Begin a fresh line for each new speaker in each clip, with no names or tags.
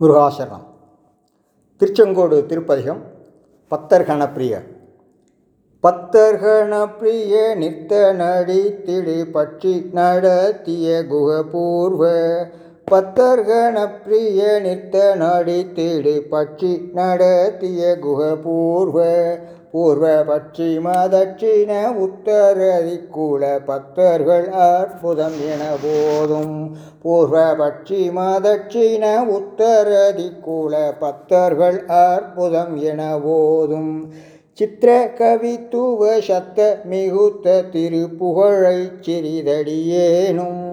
முருகாசரணம். திருச்செங்கோடு திருப்பதிகம் பத்தர்கணப்பிரிய பத்தர்கணப்பிரிய நித்த நடி நடித்திடு பற்றி நடத்திய குகபூர்வ பத்தர்கண பிரிய நிற்த நாடி தேடு பட்சி நடத்திய குகபூர்வ பூர்வ பட்சிம தட்சிண உத்தரதி கூல பக்தர்கள் அற்புதம் என போதும். பூர்வ பட்சிம தட்சிண உத்தரதி கூல பக்தர்கள் அற்புதம் என போதும். சித்திர கவித்துவ சத்த மிகுத்த திருப்புகழை சிறிதடியேனும்.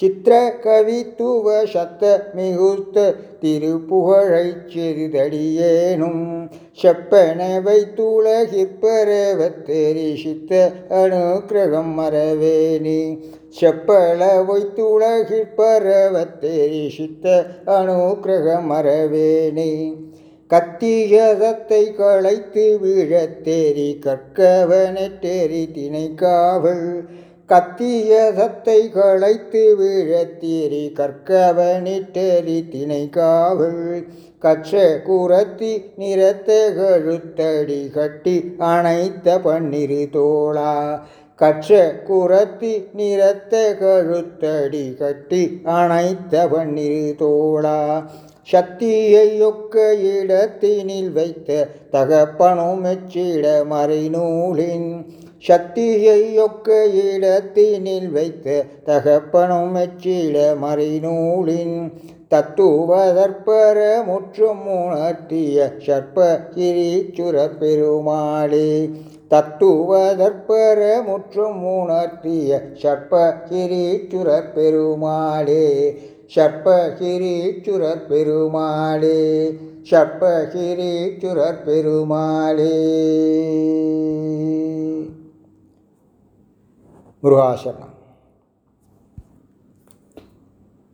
சித்திர கவித்துவ சத்த மிகுத்த திருப்புகழை சிறிதடியேனும் செப்பன வைத்துலகிற்பரவத்தெரிசித்த அனுக்கிரகம் மறவேணி செப்பள வைத்துலகிற்பரவத்தெரிசித்த அனுக்கிரகம் மறவேணி கத்தியதத்தை களைத்து விழத்தேரி கற்கவனற்றேரி திணைக்காவல் கத்திய சத்தை களைத்து விழத்தேரி கற்கவனிட்டேரி திணைக்காவல் கச்ச குரத்தி நிறத்த கழுத்தடி கட்டி அணைத்த பன்னிரு தோளா. கச்ச குரத்தி நிறத்த கழுத்தடி கட்டி அணைத்த பன்னிரு தோளா. சக்தியையொக்க இடத்தினில் வைத்த தகப்பனும் மெச்சிட மறைநூலின் சக்தியையொக்க இடத்தினில் வைத்த தகப்பனும் மெச்சிட மறைநூலின் தத்துவதற்பர முற்றும் உணர்த்திய சற்ப கிரீச்சுரப்பெருமாளே தத்துவதற்பர முற்றும் உணர்த்திய சற்ப கிரீச்சுரப்பெருமாளே பெருமாளே பெருமாளே சர்ப்பகிரீச்சுரர் பெருமாளே. முருகாசரணம்.